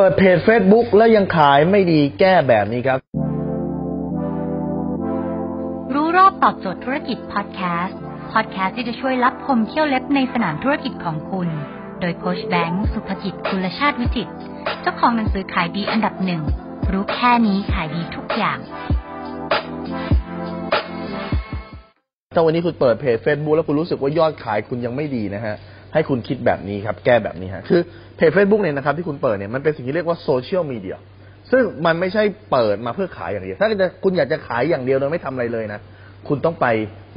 ปิดเพจ Facebook แล้วยังขายไม่ดีแก้แบบนี้ครับ รู้รอบตอบโจทย์ธุรกิจพอดแคสต์พอดแคสต์ที่จะช่วยรับพมเที่ยวเล็บในสนามธุรกิจของคุณ โดยโคชแบงค์สุภกิจคุลชาติวิจิตรเจ้าของหนังสือขายดีอันดับหนึ่งรู้แค่นี้ขายดีทุกอย่างถ้าวันนี้คุณเปิดเพจ Facebook แล้วคุณรู้สึกว่ายอดขายคุณยังไม่ดีนะฮะ ให้คุณคิดแบบนี้ครับ แก้แบบนี้ฮะคือเพจ Facebook เนี่ยนะครับที่คุณเปิดเนี่ยมันเป็นสิ่งที่เรียกว่าโซเชียลมีเดียซึ่งมันไม่ใช่เปิดมาเพื่อขายอย่างเดียว ถ้าคุณอยากจะขายอย่างเดียวโดยไม่ทำอะไรเลยนะคุณต้องไป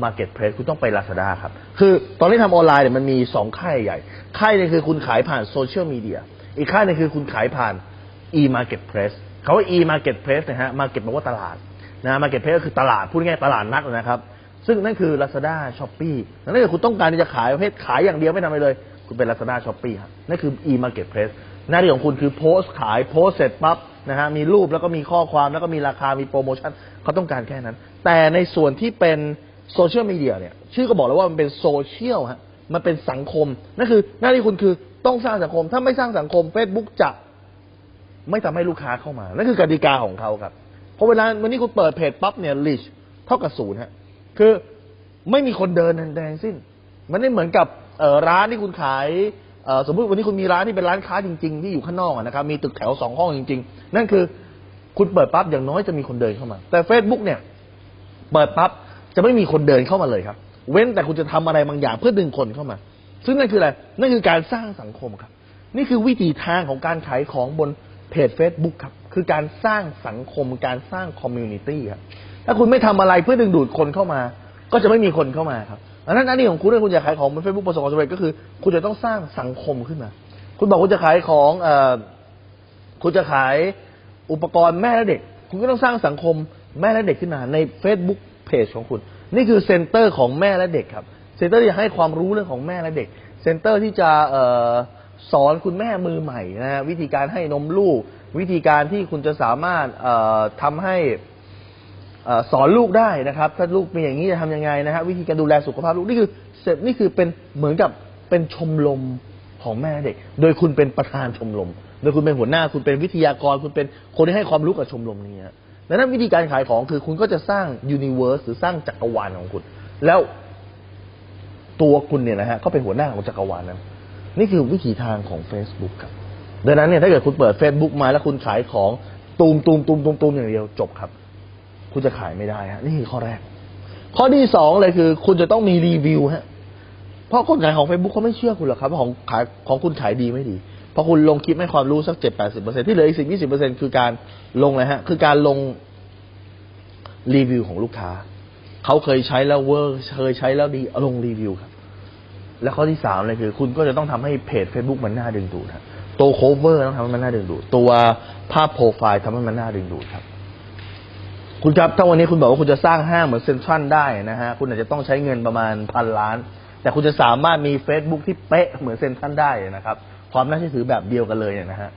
Marketplace คุณต้องไป Lazada ครับ คือตอนที่ทำออนไลน์เนี่ยมันมีสองค่ายใหญ่ ค่ายหนึงคือคุณขายผ่านโซเชียลมีเดีย อีกค่ายหนึงคือคุณขายผ่าน e-marketplace เขาว่า e-marketplace นะฮะ market แปลว่าตลาดนะ marketplace ก็คือตลาด พูดง่ายตลาดนัดนะครับ ซึ่งนั่นคือ Lazada Shopee นั่นคือคุณต้องการที่จะขายประเภทขายอย่างเดียวไม่ทำอะไรเลย คุณเป็น Lazada Shopee ครับนั่นคือ e-marketplace หน้าที่ของคุณคือโพสต์ขายโพสต์เสร็จปั๊บนะฮะมีรูปแล้วก็มีข้อความแล้วก็มีราคามีโปรโมชั่นเขาต้องการแค่นั้น แต่ในส่วนที่เป็นโซเชียลมีเดียเนี่ยชื่อก็บอกแล้วว่ามันเป็นโซเชียลฮะมันเป็นสังคม นั่นคือหน้าที่คุณคือต้องสร้างสังคม ถ้าไม่สร้างสังคม Facebook จะไม่ทำให้ลูกค้าเข้ามา นั่นคือกติกาของเขาครับเพราะเวลาวันนี้คุณเปิดเพจปั๊บเนี่ยลิชเท่ากับศูนย์ฮะ คือไม่มีคนเดินใดงสิ้น มันไม่เหมือนกับร้านที่คุณขายสมมติวันนี้คุณมีร้านที่เป็นร้านค้าจริง ๆ ที่อยู่ข้างนอกนะครับ มีตึกแถวสองห้องจริง ๆ นั่นคือคุณเปิดปั๊บอย่างน้อยจะมีคนเดินเข้ามา แต่ Facebook เนี่ย เปิดปั๊บจะไม่มีคนเดินเข้ามาเลยครับ เว้นแต่คุณจะทำอะไรบางอย่างเพื่อดึงคนเข้ามา ซึ่งนั่นคืออะไรนั่นคือการสร้างสังคมครับ นี่คือวิธีทางของการขายของบนเพจ Facebook ครับ คือการสร้างสังคมการสร้าง community ครับ ถ้าคุณไม่ทำอะไรเพื่อดึงดูดคนเข้ามา ก็จะไม่มีคนเข้ามาครับดังนั้นหน้าที่ของคุณถ้าคุณอยากขายของบน Facebook ประสบความสำเร็จก็คือ คุณจะต้องสร้างสังคมขึ้นมา คุณบอกคุณจะขายของเอ่อคุณจะขายอุปกรณ์แม่และเด็ก คุณก็ต้องสร้างสังคมแม่และเด็กขึ้นมาใน Facebook เพจของคุณ นี่คือ center ของแม่และเด็กครับ center ที่จะให้ความรู้เรื่องของแม่และเด็ก เซ็นเตอร์ที่จะเอ่อสอนคุณแม่มือใหม่นะฮะวิธีการให้นมลูก วิธีการที่คุณจะสามารถเอ่อทำให้ สอนลูกได้นะครับ ถ้าลูกเป็นอย่างนี้จะทำยังไงนะฮะวิธีการดูแลสุขภาพลูกนี่คือเสร็จนี่คือเป็นเหมือนกับเป็นชมรมของแม่เด็ก โดยคุณเป็นประธานชมรมโดยคุณเป็นหัวหน้าคุณเป็นวิทยากร คุณเป็นคนที่ให้ความรู้กับชมรมนี้ฮะดังนั้นวิธีการขายของคือคุณก็จะสร้างยูนิเวอร์สหรือสร้างจักรวาลของคุณ แล้วตัวคุณเนี่ยนะฮะก็เป็นหัวหน้าของจักรวาลนั้น นี่คือวิถีทางของ Facebook ครับดังนั้นเนี่ยถ้าเกิดคุณเปิด Facebook มาแล้วคุณขายของตูมตูมตูมตูมตูมอย่างเดียวจบครับ คุณจะขายไม่ได้ฮะนี่คือข้อแรก ข้อที่สองเลยคือ คุณจะต้องมีรีวิวฮะเพราะคนขายของ Facebook เขาไม่เชื่อคุณหรอกครับว่าของขายของคุณขายดีไม่ดีเพราะคุณลงคลิปให้ความรู้สักเจ็ดแปดสิบเปอร์เซ็นที่เหลืออีกสิบยี่สิบเปอร์เซ็นคือการลงเลยฮะ คือการลงรีวิวของลูกค้า เขาเคยใช้แล้ว work เคยใช้แล้วดีลงรีวิวครับ และข้อที่สามเลยคือ คุณก็จะต้องทำให้เพจ Facebook มันน่าดึงดูดครับตัว cover ต้องทำให้มันน่าดึงดูดตัวภาพโปรไฟล์ทำให้มันน่าดึงดูดครับ คุณครับถ้าวันนี้คุณบอกว่าคุณจะสร้างห้างเหมือนเซ็นทรัลได้นะฮะคุณอาจจะต้องใช้เงินประมาณพันล้าน แต่คุณจะสามารถมี Facebook ที่เป๊ะเหมือนเซ็นทรัลได้นะครับ ความน่าเชื่อถือแบบเดียวกันเลยเนี่ยนะฮะ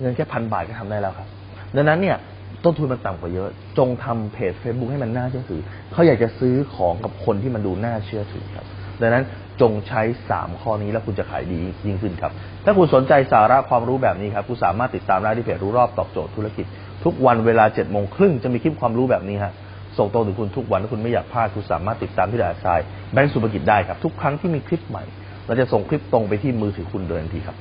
เงินแค่พันบาทก็ทำได้แล้วครับ ดังนั้นเนี่ยต้นทุนมันต่ำกว่าเยอะ จงทำเพจ Facebook ให้มันน่าเชื่อถือเขาอยากจะซื้อของกับคนที่มันดูน่าเชื่อถือครับ ดังนั้นจงใช้ 3 ข้อนี้แล้วคุณจะขายดียิ่งขึ้นครับ ถ้าคุณสนใจสาระความรู้แบบนี้ครับคุณสามารถติดตามได้ที่เพจรู้รอบตอบโจทย์ธุรกิจ ทุกวันเวลา7โมงครึ่งจะมีคลิปความรู้แบบนี้ฮะส่งตรงถึงคุณทุกวันถ้าคุณไม่อยากพลาดคุณสามารถติดตามที่ดาทรายแบงก์สุภกิจได้ครับทุกครั้งที่มีคลิปใหม่ เราจะส่งคลิปตรงไปที่มือถือคุณโดยทันทีครับ